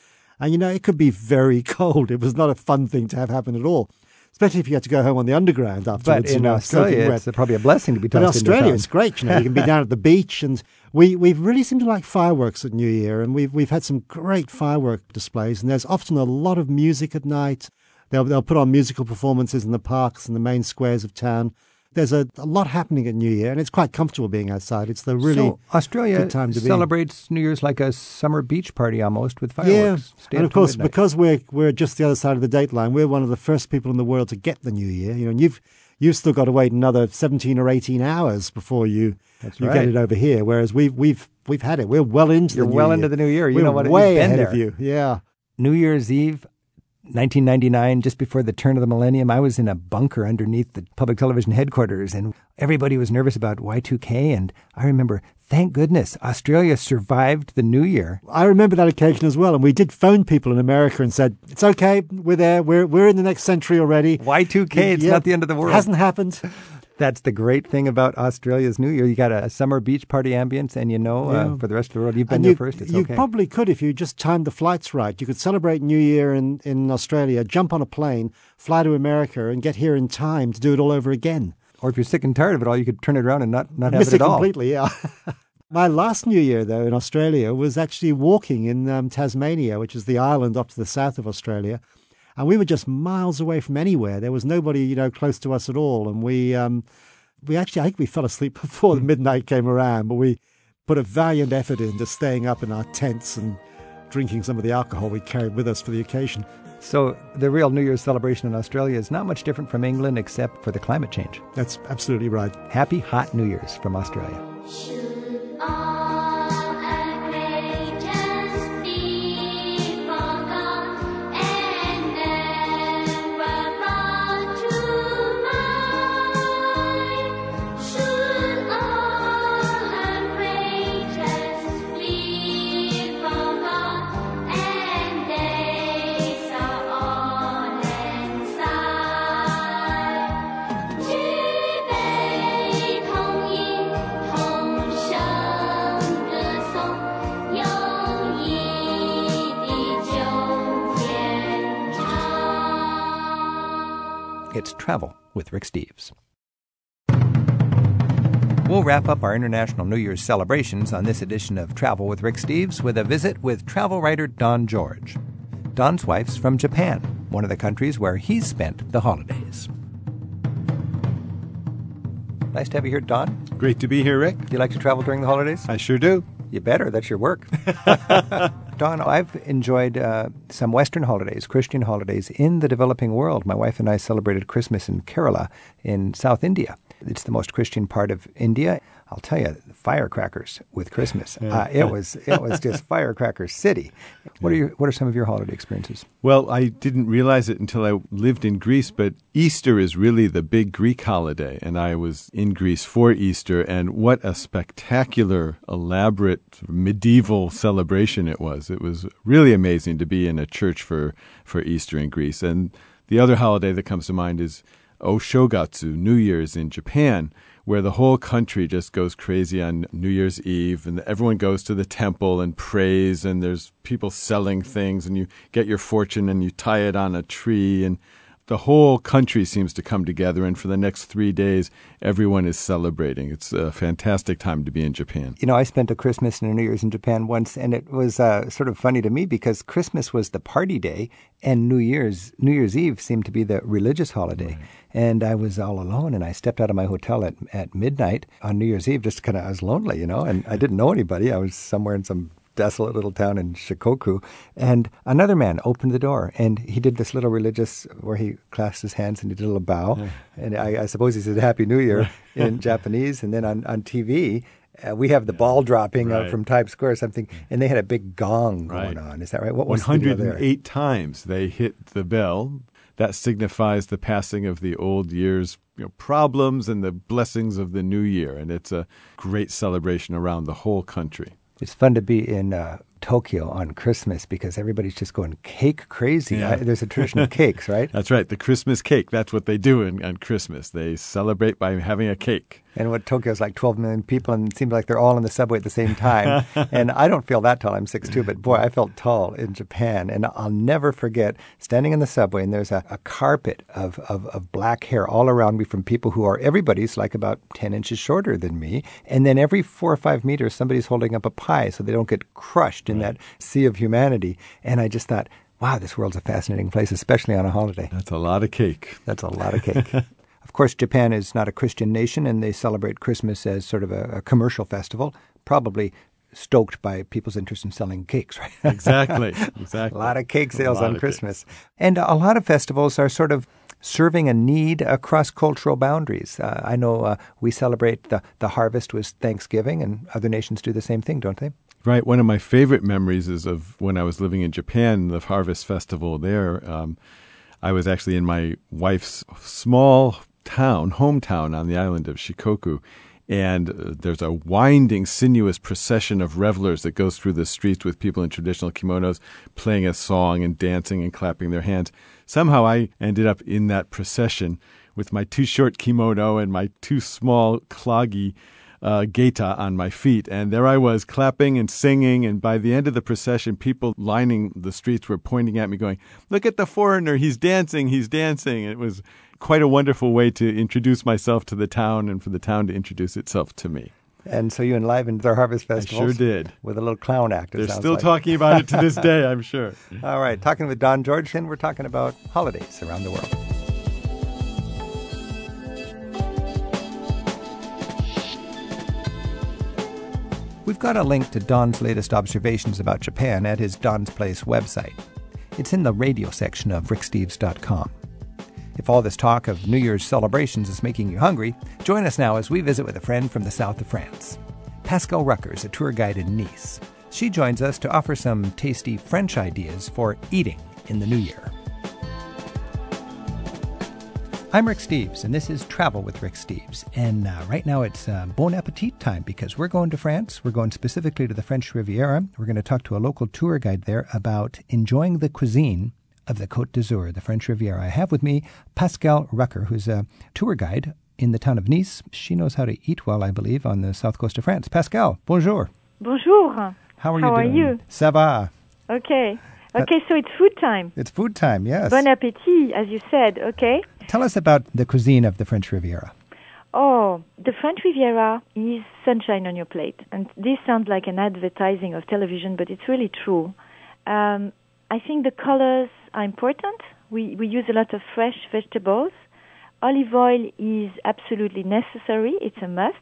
And you know, it could be very cold. It was not a fun thing to have happen at all. Especially if you had to go home on the underground afterwards. But you know, Australia, it's wet. probably a blessing to be tossed into Australia, it's great. You know, you can be down at the beach, and we we really seem to like fireworks at New Year, and we've we've had some great firework displays, and there's often a lot of music at night. They'll they'll put on musical performances in the parks and the main squares of town. There's a, a lot happening at New Year, and it's quite comfortable being outside. It's the really so Australia good time to be. celebrates New Year's like a summer beach party almost with fireworks. Stay and of course, midnight. because we're we're just the other side of the date line, we're one of the first people in the world to get the new year. You know, and you've you've still got to wait another seventeen or eighteen hours before you That's you right. get it over here. Whereas we've we've we've had it. We're well into You're the new well year. into the new year. You we're know what? Way ahead there. of you. Yeah. New Year's Eve, 1999, just before the turn of the millennium, I was in a bunker underneath the public television headquarters, and everybody was nervous about Y2K. And I remember, thank goodness, Australia survived the New Year. I remember that occasion as well, and we did phone people in America and said, "It's okay, we're there. We're we're in the next century already. Y2K, it's Yeah, not the end of the world. Hasn't happened. That's the great thing about Australia's New Year. You got a, summer beach party ambience, and you know, uh, for the rest of the world, you've been And there you, first. It's you okay. probably could if you just timed the flights right. You could celebrate New Year in, in Australia, jump on a plane, fly to America, and get here in time to do it all over again. or if you're sick and tired of it all, you could turn it around and not, not have Miss it at all. completely, yeah. My last New Year, though, in Australia was actually walking in um, Tasmania, which is the island up to the south of Australia. And we were just miles away from anywhere. There was nobody, you know, close to us at all. And we, um, we actually, I think we fell asleep before the midnight came around, but we put a valiant effort into staying up in our tents and drinking some of the alcohol we carried with us for the occasion. So the real New Year's celebration in Australia is not much different from England, except for the climate change. That's absolutely right. Happy hot New Year's from Australia. Travel with Rick Steves. We'll wrap up our International New Year's celebrations on this edition of Travel with Rick Steves with a visit with travel writer Don George. Don's wife's from Japan, one of the countries where he's spent the holidays. Nice to have you here, Don. Great to be here, Rick. Do you like to travel during the holidays? I sure do. You better. That's your work. Don, I've enjoyed uh, some Western holidays, Christian holidays in the developing world. My wife and I celebrated Christmas in Kerala in South India. It's the most Christian part of India. I'll tell you, firecrackers with Christmas. Uh, it was it was just firecracker city. What are your What are some of your holiday experiences? Well, I didn't realize it until I lived in Greece, but Easter is really the big Greek holiday, and I was in Greece for Easter, and what a spectacular, elaborate, medieval celebration it was. It was really amazing to be in a church for, for Easter in Greece. And the other holiday that comes to mind is Oshogatsu, New Year's in Japan, where the whole country just goes crazy on New Year's Eve and everyone goes to the temple and prays and there's people selling things and you get your fortune and you tie it on a tree and the whole country seems to come together, and for the next three days, everyone is celebrating. It's a fantastic time to be in Japan. You know, I spent a Christmas and a New Year's in Japan once, and it was uh, sort of funny to me because Christmas was the party day, and New Year's New Year's Eve seemed to be the religious holiday. And I was all alone, and I stepped out of my hotel at at midnight on New Year's Eve, just kind of I was lonely, you know, and I didn't know anybody. I was somewhere in some desolate little town in Shikoku. And another man opened the door and he did this little religious where he clasped his hands and he did a little bow. Yeah. And I, I suppose he said Happy New Year in Japanese. And then on, on TV, uh, we have the ball dropping uh, Right. from Times Square or something, and they had a big gong Right. going on. Is that right? What was the deal there? 108 times they hit the bell. That signifies the passing of the old year's you know, problems and the blessings of the new year. And it's a great celebration around the whole country. It's fun to be in uh, Tokyo on Christmas because everybody's just going cake crazy. Yeah. I- there's a tradition of cakes, right? That's right, the Christmas cake. That's what they do in, on Christmas. They celebrate by having a cake. And what Tokyo's like 12 million people, and it seems like they're all in the subway at the same time. and I don't feel that tall. I'm 6'2", but boy, I felt tall in Japan. And I'll never forget standing in the subway, and there's a, a carpet of, of, of black hair all around me from people who are, everybody's like about 10 inches shorter than me. And then every four or five meters, somebody's holding up a pie so they don't get crushed in that sea of humanity. And I just thought, wow, this world's a fascinating place, especially on a holiday. That's a lot of cake. That's a lot of cake. of course, Japan is not a Christian nation, and they celebrate Christmas as sort of a, a commercial festival, probably stoked by people's interest in selling cakes, right? Exactly, exactly. a lot of cake sales on Christmas. And a lot of festivals are sort of serving a need across cultural boundaries. Uh, I know uh, we celebrate the, the harvest with Thanksgiving, and other nations do the same thing, don't they? Right. One of my favorite memories is of when I was living in Japan, the Harvest Festival there. Um, I was actually in my wife's small town, hometown on the island of Shikoku. And uh, there's a winding, sinuous procession of revelers that goes through the streets with people in traditional kimonos playing a song and dancing and clapping their hands. Somehow I ended up in that procession with my too short kimono and my too small cloggy uh, geta on my feet. And there I was clapping and singing. And by the end of the procession, people lining the streets were pointing at me, going, Look at the foreigner. He's dancing. He's dancing. It was quite a wonderful way to introduce myself to the town and for the town to introduce itself to me. And so you enlivened their harvest festival. sure did. With a little clown act. They're still like. talking about it to this day, I'm sure. All right, talking with Don George, and we're talking about holidays around the world. We've got a link to Don's latest observations about Japan at his Don's Place website. It's in the radio section of ricksteves.com. If all this talk of New Year's celebrations is making you hungry, join us now as we visit with a friend from the south of France. Pascal Rucker is a tour guide in Nice. She joins us to offer some tasty French ideas for eating in the new year. I'm Rick Steves, and this is Travel with Rick Steves. And uh, right now it's uh, Bon Appetit time because we're going to France. We're going specifically to the French Riviera. We're going to talk to a local tour guide there about enjoying the cuisine of the Côte d'Azur, the French Riviera. I have with me Pascal Rucker, who's a tour guide in the town of Nice. She knows how to eat well, I believe, on the south coast of France. Pascal, bonjour. Bonjour. How are you How are doing? you? Ça va. Okay. Okay, so it's food time. It's food time, yes. Bon appetit, as you said. Okay. Tell us about the cuisine of the French Riviera. Oh, the French Riviera is sunshine on your plate. And this sounds like an advertising of television, but it's really true. Um, I think the colors are important. We, we use a lot of fresh vegetables. Olive oil is absolutely necessary, it's a must.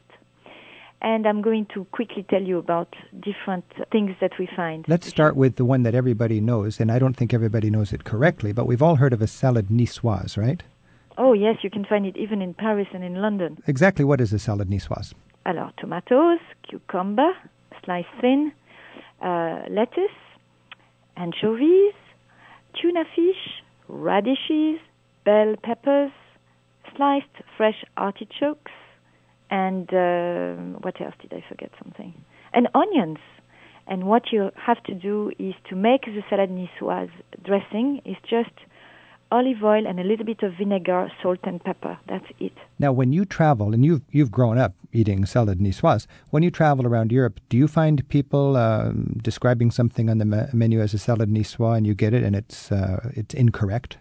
And I'm going to quickly tell you about different things that we find. Let's start with the one that everybody knows, and I don't think everybody knows it correctly, but we've all heard of a salad niçoise, right? Oh, yes, you can find it even in Paris and in London. Exactly what is a salad niçoise? Alors, tomatoes, cucumber, sliced thin, uh, lettuce, anchovies, tuna fish, radishes, bell peppers, sliced fresh artichokes, and uh, what else did I forget? Something. And onions. And what you have to do is to make the salad niçoise dressing is just olive oil and a little bit of vinegar, salt, and pepper. That's it. Now, when you travel, and you've you've grown up eating salad niçoise, when you travel around Europe, do you find people um, describing something on the me- menu as a salad niçoise, and you get it, and it's uh, it's incorrect?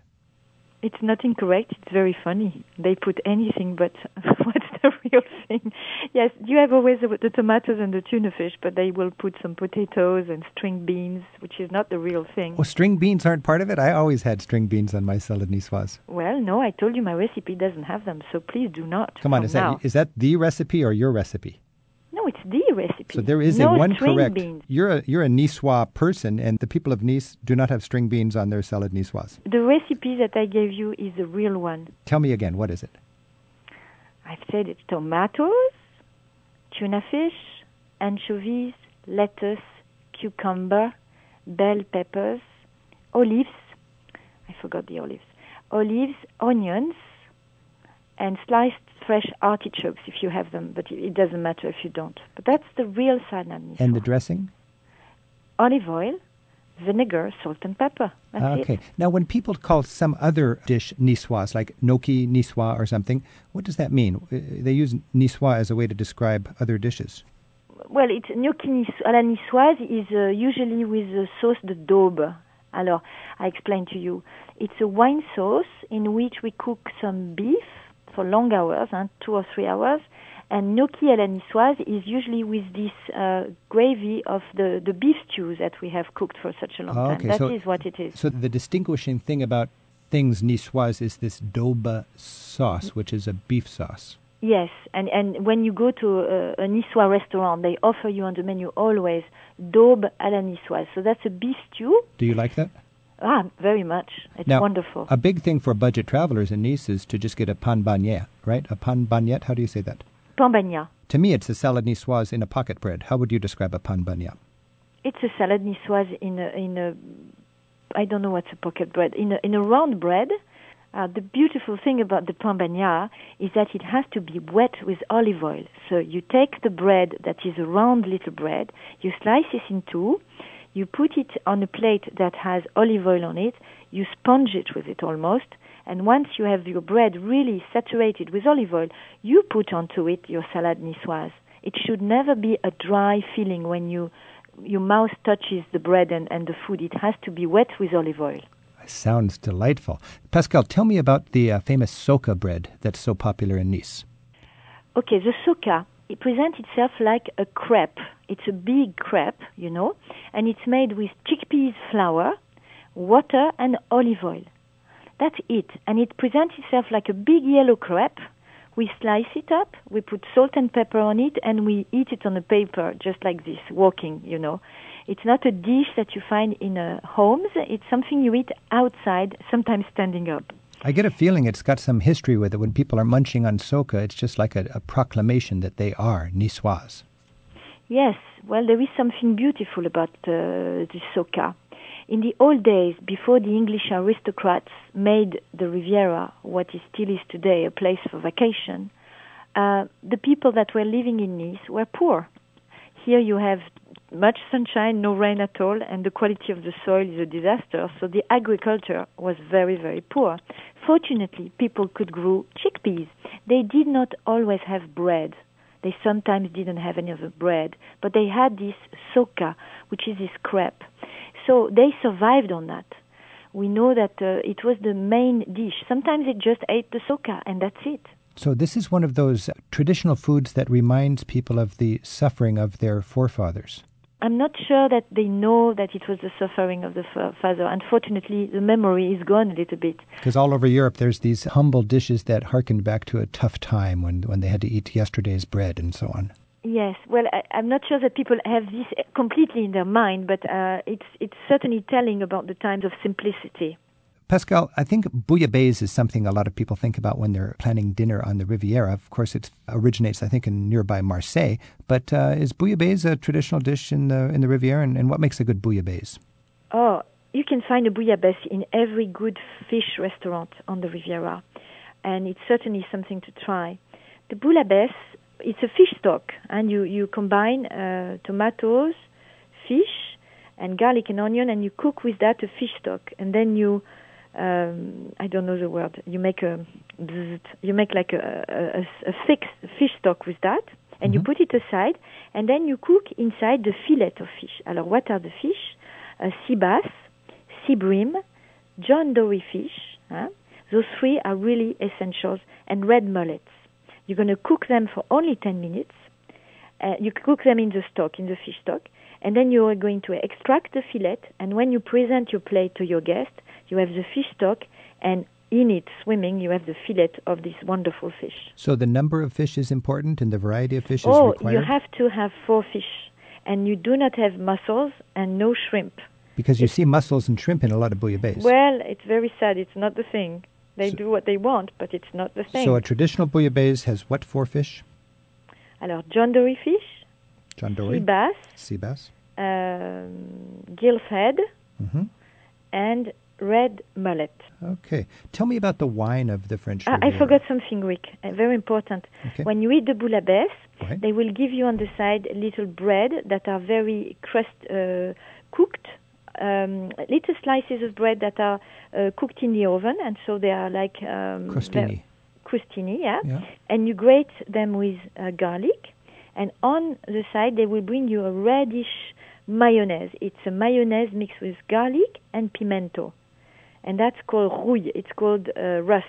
It's not incorrect. It's very funny. They put anything but what's the real thing. Yes, you have always the, the tomatoes and the tuna fish, but they will put some potatoes and string beans, which is not the real thing. Well, string beans aren't part of it? I always had string beans on my salad niçoise. Well, no, I told you my recipe doesn't have them, so please do not. Come on, is now. that is that the recipe or your recipe? No, it's the recipe. So there is no a one correct. Beans. You're a you're a Niçois person, and the people of Nice do not have string beans on their salad niçoise. The recipe that I gave you is the real one. Tell me again, what is it? I've said it's tomatoes, tuna fish, anchovies, lettuce, cucumber, bell peppers, olives. I forgot the olives. Olives, onions, and sliced fresh artichokes if you have them, but it doesn't matter if you don't. But that's the real niçoise. And the dressing? Olive oil, vinegar, salt, and pepper. That's okay. it. Now, when people call some other dish niçoise, like gnocchi niçoise or something, what does that mean? Uh, They use niçoise as a way to describe other dishes. Well, it's gnocchi à la niçoise is uh, usually with the sauce de daube. Alors, I explain to you. It's a wine sauce in which we cook some beef for long hours, huh, two or three hours, and gnocchi à la niçoise is usually with this uh, gravy of the, the beef stew that we have cooked for such a long time. okay, That is so- what it is. So the distinguishing thing about things niçoise is this daube sauce, which is a beef sauce. Yes, and, and when you go to a, a Niçois restaurant, they offer you on the menu always daube à la niçoise. So that's a beef stew. Do you like that? Ah, very much. It's now, wonderful. A big thing for budget travelers in Nice is to just get a pan bagnette, right? A pan bagnette, how do you say that? Pain bagnat. To me, it's a salad niçoise in a pocket bread. How would you describe a pan bagnette? It's a salad niçoise in a in a I don't know what's a pocket bread in a in a round bread. Uh, the beautiful thing about the pain bagnat is that it has to be wet with olive oil. So you take the bread that is a round little bread, you slice it in two, you put it on a plate that has olive oil on it, you sponge it with it almost, and once you have your bread really saturated with olive oil, you put onto it your salad niçoise. It should never be a dry feeling when you your mouth touches the bread and, and the food. It has to be wet with olive oil. Sounds delightful. Pascal, tell me about the uh, famous soca bread that's so popular in Nice. Okay, the soca, it presents itself like a crepe. It's a big crepe, you know, and it's made with chickpeas flour, water, and olive oil. That's it. And it presents itself like a big yellow crepe. We slice it up, we put salt and pepper on it, and we eat it on a paper, just like this, walking, you know. It's not a dish that you find in uh, homes. It's something you eat outside, sometimes standing up. I get a feeling it's got some history with it. When people are munching on soca, it's just like a, a proclamation that they are Niçoise. Yes, well, there is something beautiful about uh, the soca. In the old days, before the English aristocrats made the Riviera what it still is today, a place for vacation, uh, the people that were living in Nice were poor. Here you have much sunshine, no rain at all, and the quality of the soil is a disaster. So the agriculture was very, very poor. Fortunately, people could grow chickpeas. They did not always have bread. They sometimes didn't have any other bread, but they had this soca, which is this crepe. So they survived on that. We know that uh, it was the main dish. Sometimes they just ate the soca, and that's it. So this is one of those traditional foods that reminds people of the suffering of their forefathers. I'm not sure that they know that it was the suffering of the fa- father. Unfortunately, the memory is gone a little bit. Because all over Europe, there's these humble dishes that harken back to a tough time when, when they had to eat yesterday's bread and so on. Yes, well, I, I'm not sure that people have this completely in their mind, but uh, it's it's certainly telling about the times of simplicity. Pascal, I think bouillabaisse is something a lot of people think about when they're planning dinner on the Riviera. Of course, it originates, I think, in nearby Marseille. But uh, is bouillabaisse a traditional dish in the in the Riviera, and, and what makes a good bouillabaisse? Oh, you can find a bouillabaisse in every good fish restaurant on the Riviera, and it's certainly something to try. The bouillabaisse, it's a fish stock, and you you combine uh, tomatoes, fish, and garlic and onion, and you cook with that a fish stock, and then you um, I don't know the word. You make a you make like a, a, a thick fish stock with that, and you put it aside, and then you cook inside the fillet of fish. Alors, what are the fish? Uh, sea bass, sea bream, John Dory fish, huh? Those three are really essentials. And red mullets. You're going to cook them for only 10 minutes. Uh, you cook them in the stock, in the fish stock, and then you are going to extract the fillet. And when you present your plate to your guest, you have the fish stock, and in it, swimming, you have the fillet of this wonderful fish. So the number of fish is important and the variety of fish oh, is required? you have to have four fish, and you do not have mussels and no shrimp. because you see mussels and shrimp in a lot of bouillabaisse. Well, it's very sad. It's not the thing. They do what they want, but it's not the thing. so a traditional bouillabaisse has what four fish? Alors, John Dory fish, John Dory? sea bass, Sea bass. um, gilthead, hmm and red mullet. Okay. Tell me about the wine of the French Ah, I forgot something, Rick. Uh, very important. Okay. When you eat the bouillabaisse, Right. they will give you on the side little bread that are very crust uh, cooked. Um, little slices of bread that are uh, cooked in the oven, and so they are like um, crustini. crostini, yeah. Yeah. And you grate them with uh, garlic, and on the side they will bring you a reddish mayonnaise. It's a mayonnaise mixed with garlic and pimento, and that's called rouille. It's called uh, rust.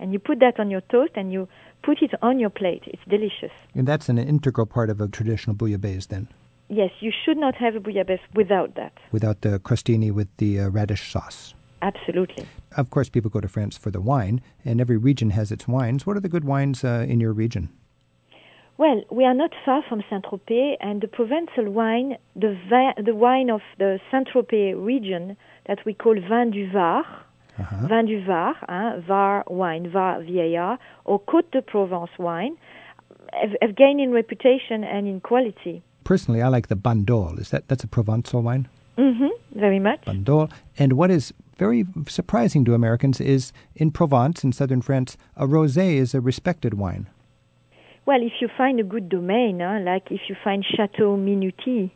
And you put that on your toast, and you put it on your plate. It's delicious. And that's an integral part of a traditional bouillabaisse then, Yes, you should not have a bouillabaisse without that. without the crostini with the uh, radish sauce. Absolutely. Of course, people go to France for the wine, and every region has its wines. What are the good wines uh, in your region? Well, we are not far from Saint-Tropez, and the Provençal wine, the, the wine of the Saint-Tropez region that we call Vin du Var, Uh-huh. Vin du Var, hein, Var wine, Var VAR, or Côte de Provence wine, have, have gained in reputation and in quality. Personally, I like the Bandol. Is that that's a Provençal wine? Mm-hmm, very much. Bandol. And what is very surprising to Americans is in Provence, in southern France, a rosé is a respected wine. Well, if you find a good domain, huh, like if you find Chateau Minuty,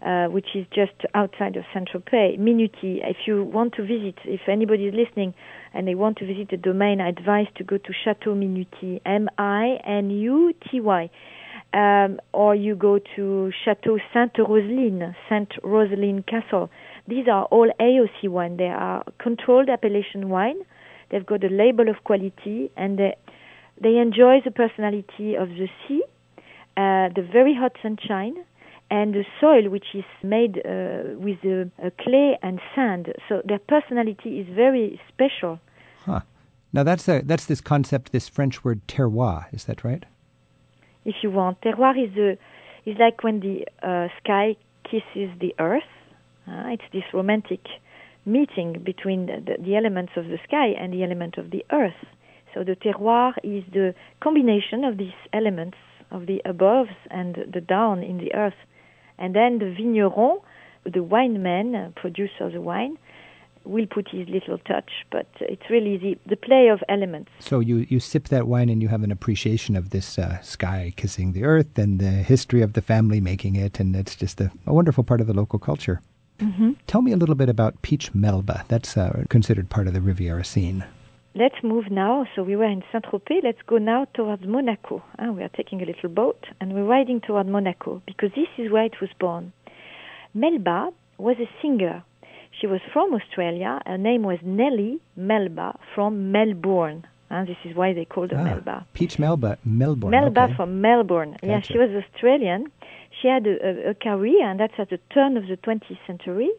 uh, which is just outside of Saint-Tropez, Minuty, if you want to visit, if anybody is listening and they want to visit the domain, I advise to go to Chateau Minuty, M-I-N-U-T-Y. Um, or you go to Chateau Sainte Roseline, Sainte Roseline Castle. These are all AOC wine. They are controlled appellation wine. They've got a label of quality, and they they enjoy the personality of the sea, uh, the very hot sunshine, and the soil, which is made uh, with uh, uh, clay and sand. So their personality is very special. Huh. Now that's a, that's this concept, this French word terroir. Is that right? if you want. Terroir is a, is like when the uh, sky kisses the earth. Uh, it's this romantic meeting between the, the, the elements of the sky and the element of the earth. So the terroir is the combination of these elements of the above and the down in the earth. And then the vigneron, the wine man, uh, producer of the wine, will put his little touch, but it's really the, the play of elements. So you, you sip that wine and you have an appreciation of this uh, sky kissing the earth and the history of the family making it, and it's just a, a wonderful part of the local culture. Mm-hmm. Tell me a little bit about Peach Melba. That's uh, considered part of the Riviera scene. Let's move now. So we were in Saint Tropez. Let's go now towards Monaco. Ah, we are taking a little boat and we're riding toward Monaco because this is where it was born. Melba was a singer. She was from Australia. Her name was Nellie Melba from Melbourne. And this is why they called her Ah, Melba. Peach Melba, Melbourne. Melba okay. from Melbourne. Yeah, she was Australian. She had a, a, a career, and that's at the turn of the 20th century.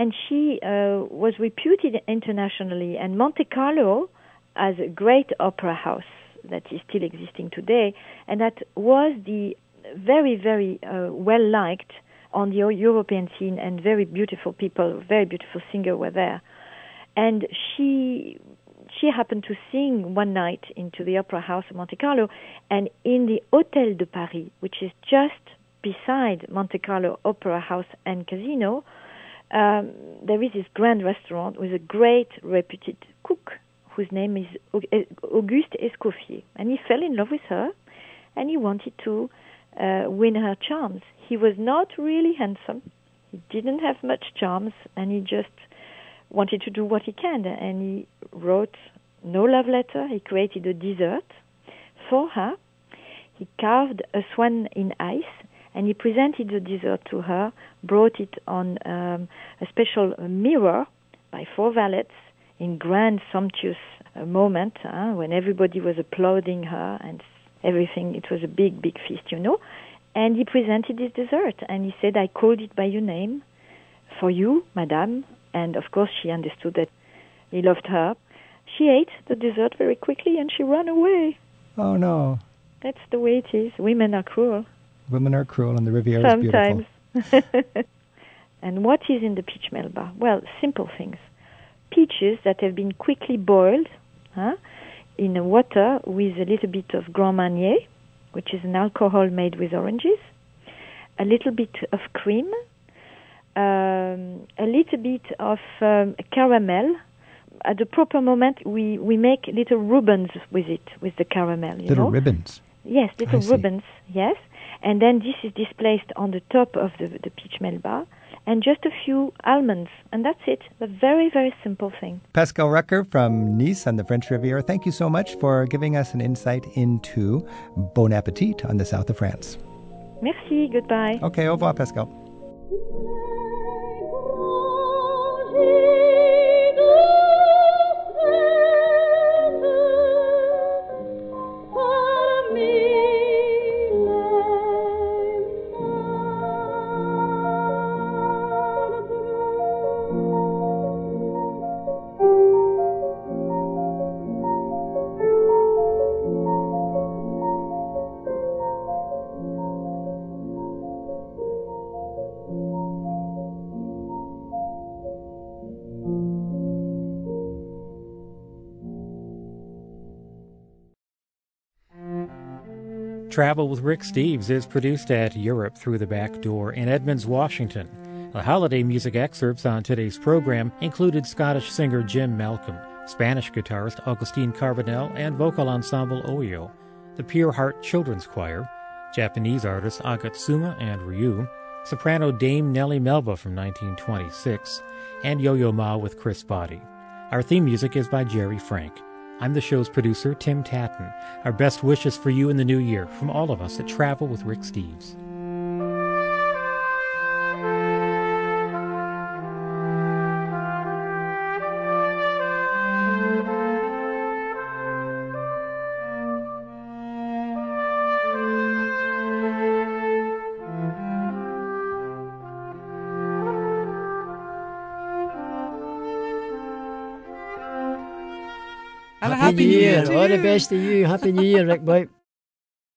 And she uh, was reputed internationally. And Monte Carlo has a great opera house that is still existing today, and that was the very, very uh, well liked on the European scene, and very beautiful people, very beautiful singer were there. And she she happened to sing one night into the opera house of Monte Carlo, and in the Hôtel de Paris, which is just beside Monte Carlo Opera House and Casino, um, there is this grand restaurant with a great reputed cook whose name is eh, Auguste Escoffier, and he fell in love with her, and he wanted to uh, win her charms. He was not really handsome. He didn't have much charms, and he just wanted to do what he can. And he wrote no love letter. He created a dessert for her. He carved a swan in ice, and he presented the dessert to her. Brought it on um, a special uh, mirror by four valets in grand, sumptuous uh, moment huh, when everybody was applauding her and everything. It was a big, big feast, you know. And he presented his dessert and he said, I called it by your name for you, madame. And of course, she understood that he loved her. She ate the dessert very quickly and she ran away. Oh no. That's the way it is. Women are cruel. Women are cruel and the Riviera is Sometimes. beautiful. and what is in the peach melba? Well, simple things. Peaches that have been quickly boiled huh, in water with a little bit of Grand Marnier, which is an alcohol made with oranges, a little bit of cream, um, a little bit of um, caramel. At the proper moment, we, we make little ribbons with it, with the caramel. You Little know? ribbons. Yes, little ribbons, yes. And then this is displaced on the top of the, the peach melba, and just a few almonds, and that's it. A very, very simple thing. Pascal Rucker from Nice on the French Riviera, thank you so much for giving us an insight into Bon Appetit on the south of France. Merci, goodbye. Okay, au revoir, Pascal. Travel with Rick Steves is produced at Europe Through the Back Door in Edmonds, Washington. The holiday music excerpts on today's program included Scottish singer Jim Malcolm, Spanish guitarist Augustine Carbonell, and vocal ensemble Oyo, the Pure Heart Children's Choir, Japanese artists Agatsuma and Ryu, soprano Dame Nellie Melba from 1926, and Yo-Yo Ma with Chris Botti. Our theme music is by Jerry Frank. I'm the show's producer, Tim Tattan. Our best wishes for you in the new year from all of us at Travel with Rick Steves. Happy new year All the best to you. Happy New Year, Rick Boy.